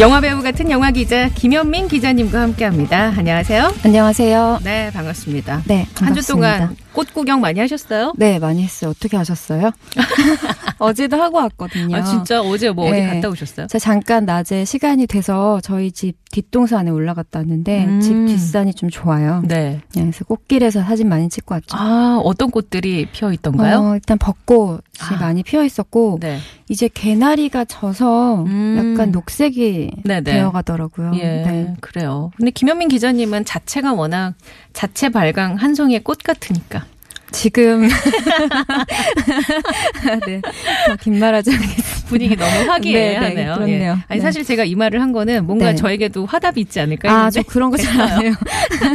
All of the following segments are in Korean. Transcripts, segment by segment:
영화 배우 같은 영화 기자 김현민 기자님과 함께합니다. 안녕하세요. 안녕하세요. 네, 반갑습니다. 네, 한주 반갑습니다. 동안 꽃 구경 많이 하셨어요? 네, 많이 했어요. 어떻게 하셨어요? 어제도 하고 왔거든요. 아, 진짜 어제 뭐 어디 네. 갔다 오셨어요? 제가 잠깐 낮에 시간이 돼서 저희 집 뒷동산에 올라갔다 왔는데 음. 집 뒷산이 좀 좋아요. 네. 네, 그래서 꽃길에서 사진 많이 찍고 왔죠. 아, 어떤 꽃들이 피어 있던가요? 어, 일단 벚꽃이 아. 많이 피어 있었고 네. 이제 개나리가 져서 음. 약간 녹색이 네네. 되어가더라고요. 예, 네. 그래요. 근데 김현민 기자님은 자체가 워낙 자체 발광 한 송이의 꽃 같으니까. 지금 네, 더긴 말하지 않겠습니다. 분위기 너무 화기애애하네요. 네, 네, 그렇네요. 아니 네. 사실 제가 이 말을 한 거는 뭔가 네. 저에게도 화답이 있지 않을까 아, 했는데 저 그런 거 잘 안 해요.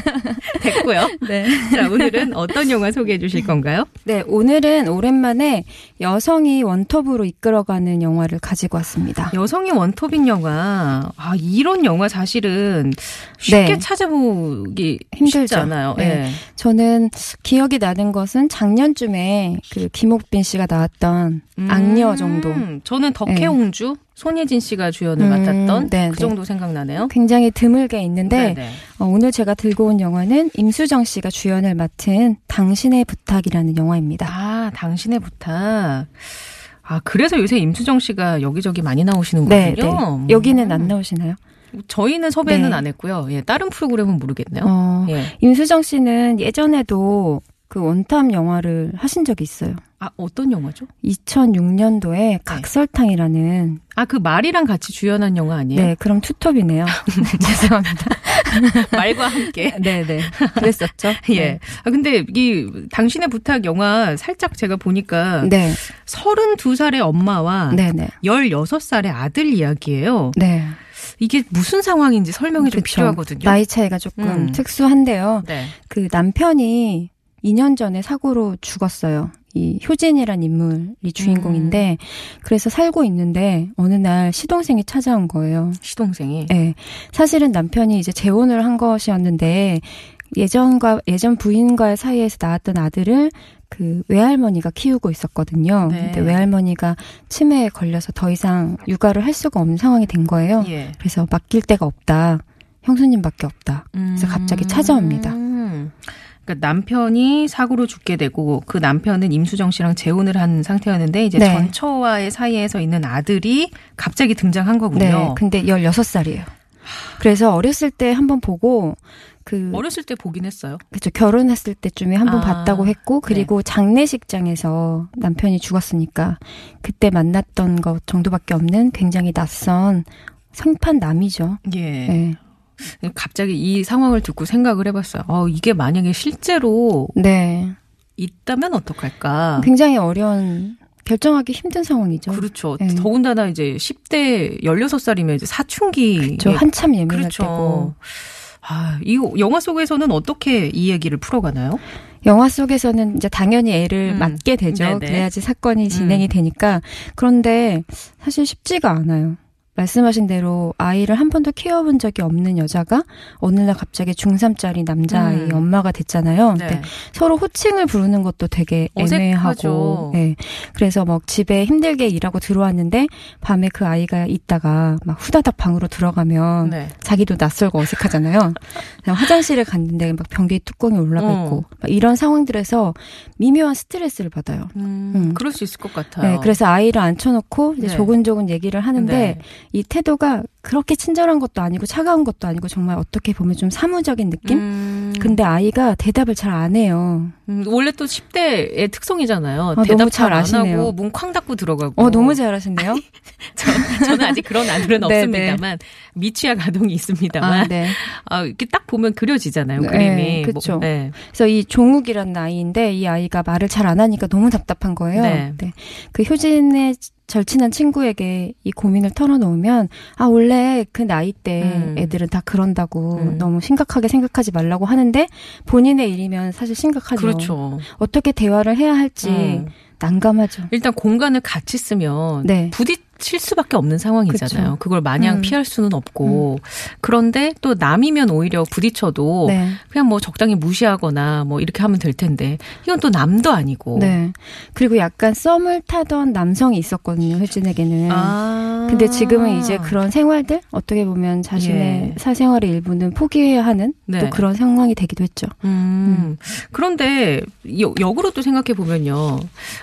됐고요. 네. 자, 오늘은 어떤 영화 소개해 주실 건가요? 네, 오늘은 오랜만에 여성이 원톱으로 이끌어가는 영화를 가지고 왔습니다. 여성이 원톱인 영화. 아, 이런 영화 사실은 쉽게 네. 찾아보기 않아요. 네. 예. 저는 기억이 나는 것은 작년쯤에 그 김옥빈 씨가 나왔던 음, 악녀 정도. 저는 덕혜옹주 손예진 씨가 주연을 음, 맡았던 네, 그 네. 정도 생각나네요. 굉장히 드물게 있는데 네네. 어, 오늘 제가 들고 온 영화는 임수정 씨가 주연을 맡은 당신의 부탁이라는 영화입니다. 아, 당신의 부탁. 아, 그래서 요새 임수정 씨가 여기저기 많이 나오시는 네, 거군요. 네. 여기는 음. 안 나오시나요? 저희는 섭외는 네. 안 했고요. 예, 다른 프로그램은 모르겠네요. 어, 예. 임수정 씨는 예전에도 그 원탐 영화를 하신 적이 있어요. 아, 어떤 영화죠? 2006년도에 각설탕이라는 아, 그 말이랑 같이 주연한 영화 아니에요? 네, 그럼 투톱이네요. 죄송합니다. 말과 함께. 네, 네. 그랬었죠. 예. 아, 근데 이 당신의 부탁 영화 살짝 제가 보니까 네. 32살의 엄마와 네, 네. 16살의 아들 이야기예요. 네. 이게 무슨 상황인지 설명이 좀 그렇죠. 필요하거든요. 나이 차이가 조금 음. 특수한데요. 네. 그 남편이 2년 전에 사고로 죽었어요. 이 효진이란 인물이 주인공인데 그래서 살고 있는데 어느 날 시동생이 찾아온 거예요. 시동생이. 네. 사실은 남편이 이제 재혼을 한 것이었는데 예전과 예전 부인과의 사이에서 낳았던 아들을 그 외할머니가 키우고 있었거든요. 네. 근데 외할머니가 치매에 걸려서 더 이상 육아를 할 수가 없는 상황이 된 거예요. 예. 그래서 맡길 데가 없다. 형수님밖에 없다. 그래서 갑자기 찾아옵니다. 음. 그러니까 남편이 사고로 죽게 되고 그 남편은 임수정 씨랑 재혼을 한 상태였는데 이제 네. 전처와의 사이에서 있는 아들이 갑자기 등장한 거군요. 네. 근데 16살이에요. 그래서 어렸을 때 한번 보고 그 어렸을 때 보긴 했어요. 그죠 결혼했을 때쯤에 한번 아, 봤다고 했고 그리고 장례식장에서 남편이 죽었으니까 그때 만났던 것 정도밖에 없는 굉장히 낯선 생판 남이죠. 예. 네. 갑자기 이 상황을 듣고 생각을 해봤어요. 어, 이게 만약에 실제로 네. 있다면 어떡할까? 굉장히 어려운 결정하기 힘든 상황이죠. 그렇죠. 네. 더군다나 이제 10대 16살이면 이제 사춘기. 저 한참 예민할 그렇죠. 때고 아, 이 영화 속에서는 어떻게 이 얘기를 풀어가나요? 영화 속에서는 이제 당연히 애를 음. 맡게 되죠. 네네. 그래야지 사건이 진행이 음. 되니까. 그런데 사실 쉽지가 않아요. 말씀하신 대로 아이를 한 번도 키워본 적이 없는 여자가 어느 날 갑자기 중3짜리 남자아이 음. 엄마가 됐잖아요. 근데 네. 서로 호칭을 부르는 것도 되게 애매하고. 네. 그래서 막 집에 힘들게 일하고 들어왔는데 밤에 그 아이가 있다가 막 후다닥 방으로 들어가면 네. 자기도 낯설고 어색하잖아요. 그냥 화장실에 갔는데 막 변기 뚜껑이 올라가 어. 있고 막 이런 상황들에서 미묘한 스트레스를 받아요. 음, 음. 그럴 수 있을 것 같아요. 네, 그래서 아이를 앉혀놓고 이제 네. 조근조근 얘기를 하는데 네. 이 태도가 그렇게 친절한 것도 아니고 차가운 것도 아니고 정말 어떻게 보면 좀 사무적인 느낌? 음. 근데 아이가 대답을 잘 안 해요. 음, 원래 또 10대의 특성이잖아요. 아, 대답 잘잘 안. 하고 문 쾅 닫고 들어가고. 어, 너무 잘하시네요. 저, 저는 아직 그런 아들은 네, 없습니다만 미취학 아동이 있습니다만 아, 네. 아, 이렇게 딱 보면 그려지잖아요. 네, 그림이. 그쵸. 뭐, 네. 그래서 이 종욱이라는 아이인데 이 아이가 말을 잘 안 하니까 너무 답답한 거예요. 네. 그 효진의 절친한 친구에게 이 고민을 털어놓으면 아 원래 그 나이 때 음. 애들은 다 그런다고 음. 너무 심각하게 생각하지 말라고 하는데 본인의 일이면 사실 심각하죠. 그렇죠. 어떻게 대화를 해야 할지 음. 난감하죠. 일단 공간을 같이 쓰면 네. 부딪힐 수밖에 없는 상황이잖아요. 그쵸. 그걸 마냥 음. 피할 수는 없고. 그런데 또 남이면 오히려 부딪혀도 네. 그냥 뭐 적당히 무시하거나 뭐 이렇게 하면 될 텐데 이건 또 남도 아니고. 네. 그리고 약간 썸을 타던 남성이 있었거든요, 효진에게는. 아. 근데 지금은 이제 그런 생활들 어떻게 보면 자신의 예. 사생활의 일부는 포기해야 하는 네. 또 그런 상황이 되기도 했죠. 음. 그런데 여- 역으로 또 생각해 보면요.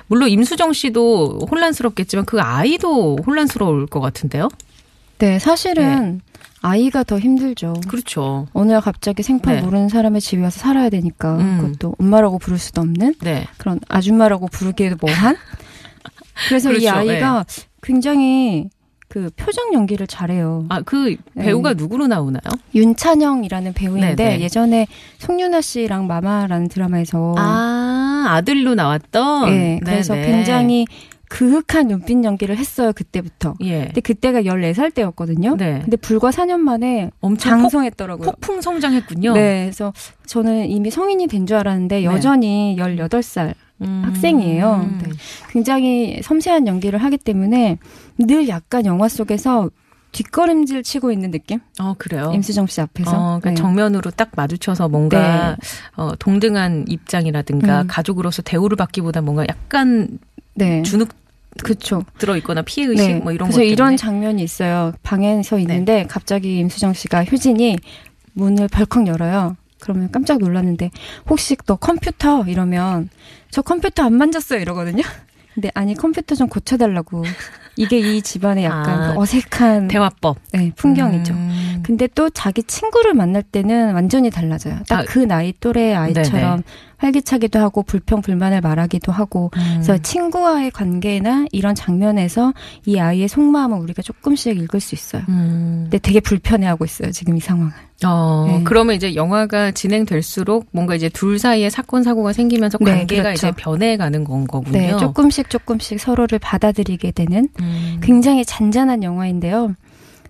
물론 임수정 씨도 혼란스럽겠지만 그 아이도 혼란스러울 것 같은데요. 네, 사실은 아이가 더 힘들죠. 그렇죠. 어느 날 갑자기 생판 네. 모르는 사람의 집에 와서 살아야 되니까 음. 그것도 엄마라고 부를 수도 없는 네. 그런 아줌마라고 부르기에도 뭐한. 그래서 이 그렇죠. 아이가 굉장히 그 표정 연기를 잘해요. 아, 그 배우가 누구로 나오나요? 윤찬영이라는 배우인데 네네. 예전에 송윤아 씨랑 마마라는 드라마에서 아, 아들로 나왔던? 예, 그래서 네네. 굉장히 그윽한 눈빛 연기를 했어요 그때부터. 예. 근데 그때가 14살 때였거든요. 네. 근데 불과 4년 만에 엄청 폭, 장성했더라고요. 폭풍 성장했군요. 네, 그래서 저는 이미 성인이 된 줄 알았는데 네. 여전히 18살 음. 학생이에요. 네. 굉장히 섬세한 연기를 하기 때문에 늘 약간 영화 속에서 뒷걸음질 치고 있는 느낌? 어, 그래요. 임수정 씨 앞에서. 어, 그러니까 네. 정면으로 딱 마주쳐서 뭔가 어, 동등한 입장이라든가 음. 가족으로서 대우를 받기보다 뭔가 약간 네. 주눅 그쵸. 들어 있거나 피해 의식 뭐 이런 것 그래서. 이런 장면이 있어요. 방에서 있는데 갑자기 임수정 씨가 효진이 문을 벌컥 열어요. 그러면 깜짝 놀랐는데 혹시 너 컴퓨터 이러면 저 컴퓨터 안 만졌어요 이러거든요. 근데 아니 컴퓨터 좀 고쳐달라고 이게 이 집안의 약간 아, 그 어색한 대화법 네, 풍경이죠. 음. 근데 또 자기 친구를 만날 때는 완전히 달라져요. 아, 딱그 나이 또래 아이처럼 활기차기도 하고 불평 불만을 말하기도 하고 음. 그래서 친구와의 관계나 이런 장면에서 이 아이의 속마음을 우리가 조금씩 읽을 수 있어요. 음. 근데 되게 불편해하고 있어요, 지금 이 상황을. 어, 네. 그러면 이제 영화가 진행될수록 뭔가 이제 둘 사이에 사건 사고가 생기면서 네, 관계가 그렇죠. 이제 변해가는 건 거군요. 네, 조금씩 조금씩 서로를 받아들이게 되는 음. 굉장히 잔잔한 영화인데요.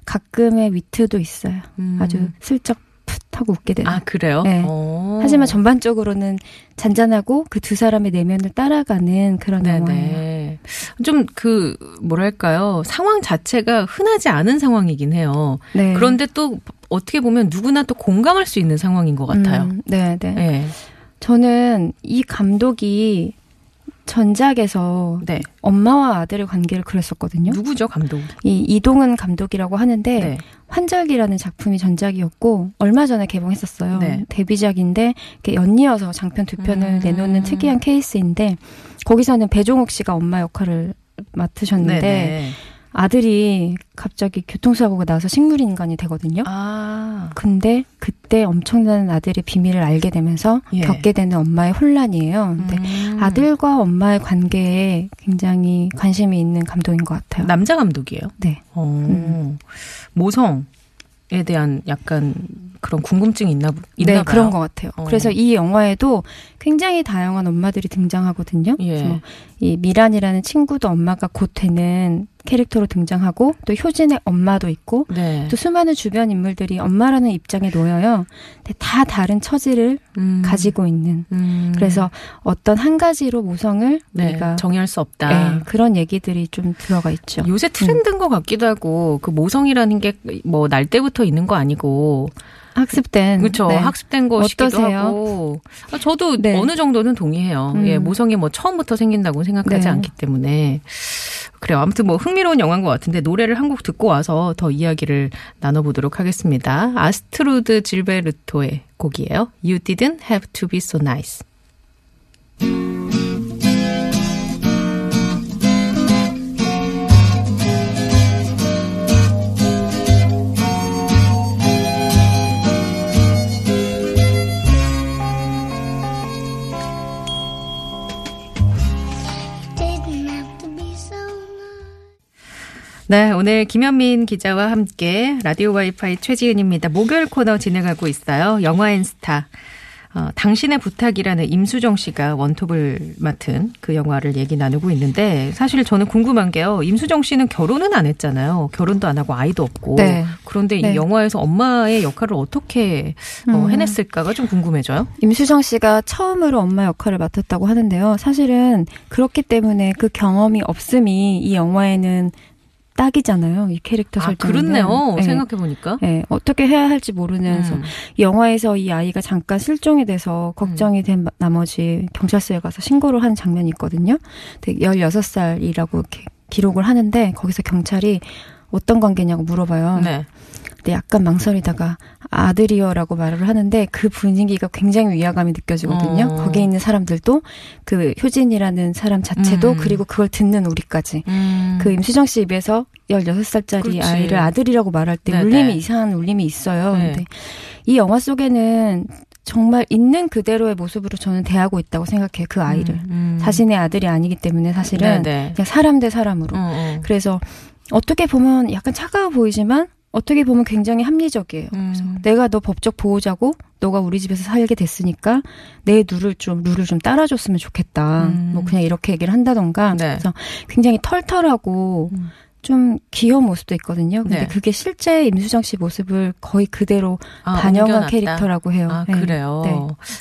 가끔의 위트도 있어요. 음. 아주 슬쩍 풋 하고 웃게 되는. 아 그래요? 네. 어. 하지만 전반적으로는 잔잔하고 그 두 사람의 내면을 따라가는 그런 영화예요. 네네. 좀그 뭐랄까요 상황 자체가 흔하지 않은 상황이긴 해요. 네. 그런데 또 어떻게 보면 누구나 또 공감할 수 있는 상황인 것 같아요. 음, 네, 네. 네. 저는 이 감독이 전작에서 네. 엄마와 아들의 관계를 그렸었거든요. 누구죠 감독? 이 이동은 감독이라고 하는데 네. 환절기라는 작품이 전작이었고 얼마 전에 개봉했었어요. 네. 데뷔작인데 이렇게 연이어서 장편 두 편을 음. 내놓는 특이한 케이스인데 거기서는 배종욱 씨가 엄마 역할을 맡으셨는데 네네. 아들이 갑자기 교통사고가 나서 식물인간이 되거든요. 아. 근데 그때 엄청난 아들의 비밀을 알게 되면서 예. 겪게 되는 엄마의 혼란이에요. 근데 음. 아들과 엄마의 관계에 굉장히 관심이 있는 감독인 것 같아요. 남자 감독이에요. 네. 어. 음. 모성에 대한 약간 그런 궁금증이 있나 있나 네, 봐요. 그런 것 같아요. 어. 그래서 이 영화에도 굉장히 다양한 엄마들이 등장하거든요. 예. 그래서 이 미란이라는 친구도 엄마가 곧 되는 캐릭터로 등장하고 또 효진의 엄마도 있고 네. 또 수많은 주변 인물들이 엄마라는 입장에 놓여요. 근데 다 다른 처지를 음. 가지고 있는. 음. 그래서 어떤 한 가지로 모성을 네, 우리가 정의할 수 없다. 네, 그런 얘기들이 좀 들어가 있죠. 요새 트렌드인 것 같기도 하고 그 모성이라는 게 뭐 날 때부터 있는 거 아니고 학습된 그렇죠 네. 학습된 것이기도? 하고 아, 저도 네. 어느 정도는 동의해요. 음. 예, 모성이 뭐 처음부터 생긴다고 생각하지 네. 않기 때문에 그래요. 아무튼 뭐 흥미로운 영화인 것 같은데 노래를 한 곡 듣고 와서 더 이야기를 나눠보도록 하겠습니다. 아스트루드 질베르토의 곡이에요. You didn't have to be so nice. 네, 오늘 김현민 기자와 함께 라디오 와이파이 최지은입니다. 목요일 코너 진행하고 있어요. 영화 앤스타. 어, 당신의 부탁이라는 임수정 씨가 원톱을 맡은 그 영화를 얘기 나누고 있는데 사실 저는 궁금한 게요. 임수정 씨는 결혼은 안 했잖아요. 결혼도 안 하고 아이도 없고. 네. 그런데 네. 이 영화에서 엄마의 역할을 어떻게 어, 음. 해냈을까가 좀 궁금해져요. 임수정 씨가 처음으로 엄마 역할을 맡았다고 하는데요. 사실은 그렇기 때문에 그 경험이 없음이 이 영화에는 딱이잖아요. 이 캐릭터 아, 설정은. 그렇네요. 네. 생각해 보니까. 네, 어떻게 해야 할지 모르면서 음. 이 영화에서 이 아이가 잠깐 실종이 돼서 걱정이 된 나머지 경찰서에 가서 신고를 하는 장면이 있거든요. 근데 16살이라고 이렇게 기록을 하는데 거기서 경찰이 어떤 관계냐고 물어봐요. 네. 근데 약간 망설이다가 아들이요라고 말을 하는데 그 분위기가 굉장히 위화감이 느껴지거든요. 어. 거기에 있는 사람들도 그 효진이라는 사람 자체도 음. 그리고 그걸 듣는 우리까지 음. 그 임수정 씨 입에서 16살짜리 그렇지. 아이를 아들이라고 말할 때 네네. 울림이 이상한 울림이 있어요. 네. 근데 이 영화 속에는 정말 있는 그대로의 모습으로 저는 대하고 있다고 생각해요. 그 아이를. 음, 음. 자신의 아들이 아니기 때문에 사실은 네네. 그냥 사람 대 사람으로. 어, 어. 그래서 어떻게 보면 약간 차가워 보이지만 어떻게 보면 굉장히 합리적이에요. 그래서 음. 내가 너 법적 보호자고 너가 우리 집에서 살게 됐으니까 내 룰을 좀 룰을 좀 따라줬으면 좋겠다. 음. 뭐 그냥 이렇게 얘기를 한다던가. 네. 그래서 굉장히 털털하고 음. 좀 귀여운 모습도 있거든요. 근데 네. 그게 실제 임수정 씨 모습을 거의 그대로 아, 반영한 옮겨놨다. 캐릭터라고 해요. 아, 네. 그래요? 네.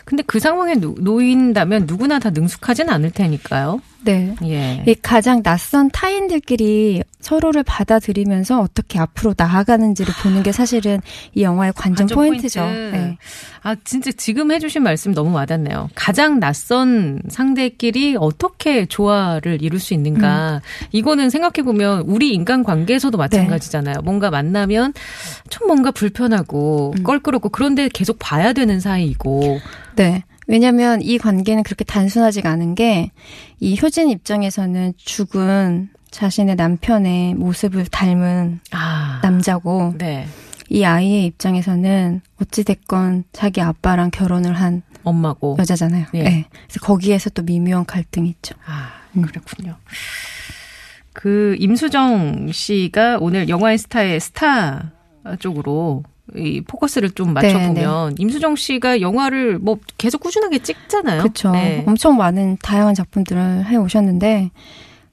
근데 그 상황에 놓- 놓인다면 누구나 다 능숙하진 않을 테니까요. 네. 예. 이 가장 낯선 타인들끼리 서로를 받아들이면서 어떻게 앞으로 나아가는지를 보는 게 사실은 이 영화의 관전, 관전 포인트죠. 포인트. 네. 아, 진짜 지금 해주신 말씀 너무 와닿네요. 가장 낯선 상대끼리 어떻게 조화를 이룰 수 있는가. 이거는 생각해보면 우리 인간 관계에서도 마찬가지잖아요. 뭔가 만나면 좀 뭔가 불편하고 음. 껄끄럽고 그런데 계속 봐야 되는 사이이고. 네. 왜냐면 이 관계는 그렇게 단순하지가 않은 게 이 효진 입장에서는 죽은 자신의 남편의 모습을 닮은 아. 남자고 네. 이 아이의 입장에서는 어찌됐건 자기 아빠랑 결혼을 한 엄마고. 여자잖아요. 예. 네. 그래서 거기에서 또 미묘한 갈등이 있죠. 아, 음. 그렇군요. 그 임수정 씨가 오늘 영화의 스타의 스타 쪽으로 이 포커스를 좀 맞춰보면 임수정 씨가 영화를 뭐 계속 꾸준하게 찍잖아요. 그렇죠. 네. 엄청 많은 다양한 작품들을 해 오셨는데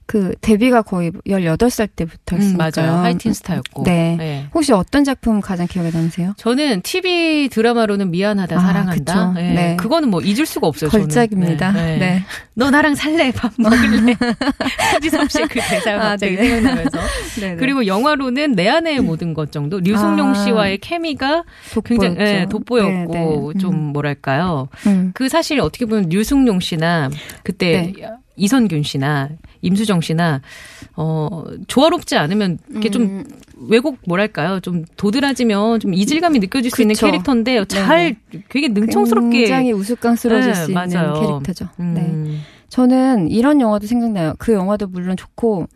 그 데뷔가 거의 18살 때부터 음. 맞아요. 하이틴 스타였고. 네. 혹시 어떤 작품 가장 기억에 남으세요? 저는 TV 드라마로는 미안하다 아, 사랑한다. 네. 네. 그거는 뭐 잊을 수가 없어요. 걸작입니다. 저는. 네. 너 나랑 살래 밥 먹을래. 서지섭 씨의 그 대사가 아, 갑자기 네. 생각나면서. 네. 그리고 영화로는 내 안의 모든 것 정도. 류승룡 아. 씨와의 케미가 돋보였죠. 굉장히 예, 돋보였고 네, 네. 좀 음. 뭐랄까요. 음. 그 사실 어떻게 보면 류승룡 씨나 그때 이선균 씨나 임수정 씨나 어 조화롭지 않으면 이렇게 좀 음. 왜곡 뭐랄까요 좀 도드라지면 좀 이질감이 느껴질 수 있는 그쵸. 캐릭터인데 잘 되게 능청스럽게 굉장히 우스꽝스러워질 네, 수 있는 맞아요. 캐릭터죠. 음, 네. 저는 이런 영화도 생각나요. 그 영화도 물론 좋고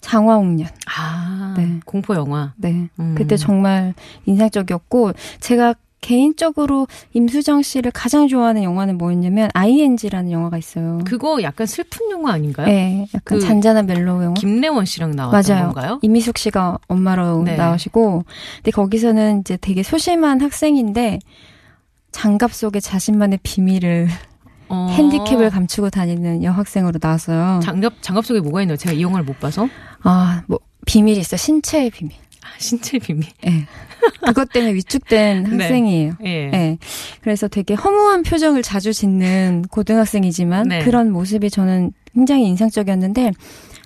장화홍련. 아 네. 공포 영화 네. 음. 그때 정말 인상적이었고 제가 개인적으로 임수정 씨를 가장 좋아하는 영화는 뭐였냐면 ING라는 영화가 있어요. 그거 약간 슬픈 영화 아닌가요? 네, 약간 그 잔잔한 멜로 영화. 김래원 씨랑 나왔던 맞아요. 건가요? 이미숙 씨가 엄마로 네. 나오시고, 근데 거기서는 이제 되게 소심한 학생인데 장갑 속에 자신만의 비밀을 어. 핸디캡을 감추고 다니는 여학생으로 나왔어요. 장갑 장갑 속에 뭐가 있나요? 제가 이 영화를 못 봐서 아, 뭐 비밀이 있어. 신체의 비밀. 아, 신체 비밀. 예. 그것 때문에 위축된 네. 학생이에요. 예. 예. 그래서 되게 허무한 표정을 자주 짓는 고등학생이지만 네. 그런 모습이 저는 굉장히 인상적이었는데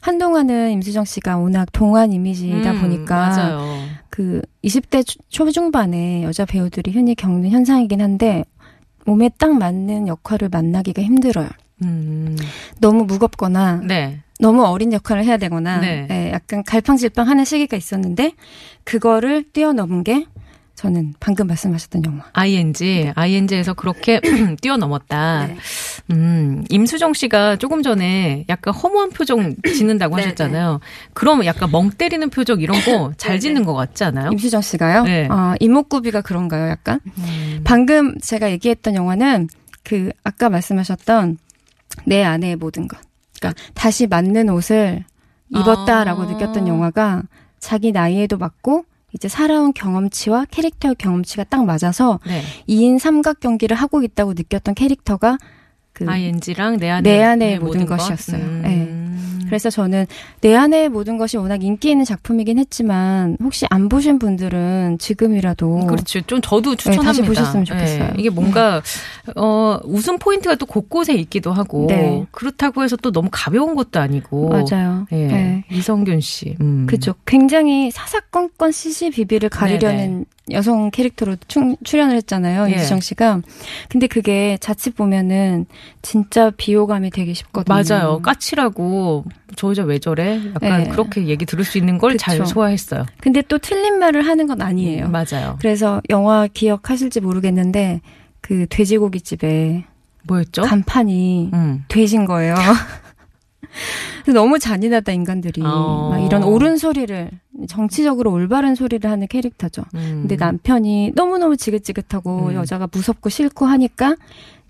한동안은 임수정 씨가 워낙 동안 이미지이다 음, 보니까 맞아요. 그 20대 초- 초중반의 여자 배우들이 흔히 겪는 현상이긴 한데 몸에 딱 맞는 역할을 만나기가 힘들어요. 음. 너무 무겁거나 네. 너무 어린 역할을 해야 되거나 네. 예, 약간 갈팡질팡하는 시기가 있었는데 그거를 뛰어넘은 게 저는 방금 말씀하셨던 영화. ING, ING에서 그렇게 뛰어넘었다. 네. 음, 임수정 씨가 조금 전에 약간 허무한 표정 짓는다고 네, 하셨잖아요. 그럼 약간 멍 때리는 표정 이런 거 잘 네, 짓는 것 같지 않아요? 임수정 씨가요? 네. 아, 이목구비가 그런가요, 약간? 음. 방금 제가 얘기했던 영화는 그 아까 말씀하셨던 내 안의 모든 것. 그러니까 다시 맞는 옷을 입었다라고 아. 느꼈던 영화가 자기 나이에도 맞고 이제 살아온 경험치와 캐릭터의 경험치가 딱 맞아서 네. 2인 삼각 경기를 하고 있다고 느꼈던 캐릭터가 그 ING랑 내 안에 내 안의 모든 것이었어요. 음. 그래서 저는 내 안의 모든 것이 워낙 인기 있는 작품이긴 했지만 혹시 안 보신 분들은 지금이라도 그렇죠. 좀 저도 추천합니다. 네, 다시 보셨으면 좋겠어요. 네. 이게 뭔가 어 웃음 포인트가 또 곳곳에 있기도 하고 네. 그렇다고 해서 또 너무 가벼운 것도 아니고 맞아요. 예. 네. 이성균 씨. 음. 그죠. 굉장히 사사건건 시시비비를 가리려는 네네. 여성 캐릭터로 충- 출연을 했잖아요. 예. 이수정 씨가. 근데 그게 자칫 보면은 진짜 비호감이 되기 쉽거든요. 맞아요. 까칠하고 저 여자 왜 저래? 약간 네. 그렇게 얘기 들을 수 있는 걸 잘. 소화했어요. 근데 또 틀린 말을 하는 건 아니에요. 음, 맞아요. 그래서 영화 기억하실지 모르겠는데 그 돼지고기 집에 뭐였죠? 간판이 음. 돼진 거예요. 너무 잔인하다 인간들이 어. 막 이런 옳은 소리를 정치적으로 올바른 소리를 하는 캐릭터죠. 음. 근데 남편이 너무너무 지긋지긋하고 음. 여자가 무섭고 싫고 하니까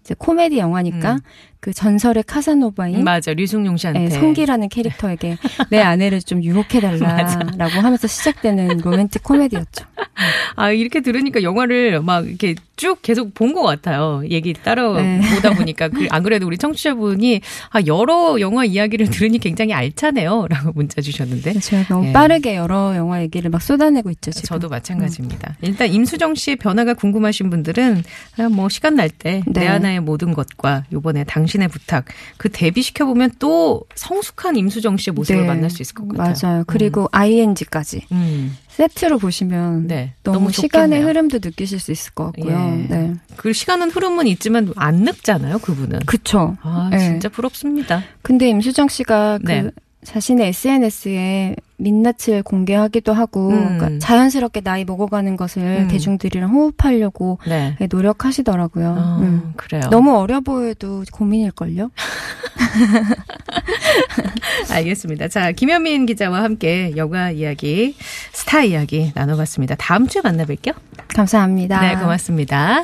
이제 코미디 영화니까 음. 그 전설의 카사노바인 맞아. 류승용 씨한테. 네, 성기라는 캐릭터에게 내 아내를 좀 유혹해달라라고 하면서 시작되는 로맨틱 코미디였죠. 아, 이렇게 들으니까 영화를 막 이렇게 쭉 계속 본 것 같아요. 얘기 따라 네. 보다 보니까. 그- 안 그래도 우리 청취자분이 아, 여러 영화 이야기를 들으니 굉장히 알차네요. 라고 문자 주셨는데. 제가 너무 예. 빠르게 여러 영화 얘기를 막 쏟아내고 있죠 지금. 저도 마찬가지입니다. 일단 임수정 씨의 변화가 궁금하신 분들은 그냥 뭐 시간 날 때내 네. 하나의 모든 것과 요번에 당신의 부탁 그 데뷔시켜 보면 또 성숙한 임수정 씨의 모습을 네. 만날 수 있을 것 같아요. 맞아요. 그리고 ING까지 음. 세트로 보시면 네. 너무, 너무 시간의. 흐름도 느끼실 수 있을 것 같고요. 예. 네. 그 시간은 흐름은 있지만 안 늙잖아요, 그분은. 그쵸. 아, 네. 진짜 부럽습니다. 근데 임수정 씨가 그 네. 자신의 SNS에 민낯을 공개하기도 하고 음. 그러니까 자연스럽게 나이 먹어가는 것을 음. 대중들이랑 호흡하려고 네. 노력하시더라고요. 아, 음. 그래요. 너무 어려 보여도 고민일걸요? 알겠습니다. 자, 김현민 기자와 함께 영화 이야기, 스타 이야기 나눠봤습니다. 다음 주에 만나뵐게요. 감사합니다. 네, 고맙습니다.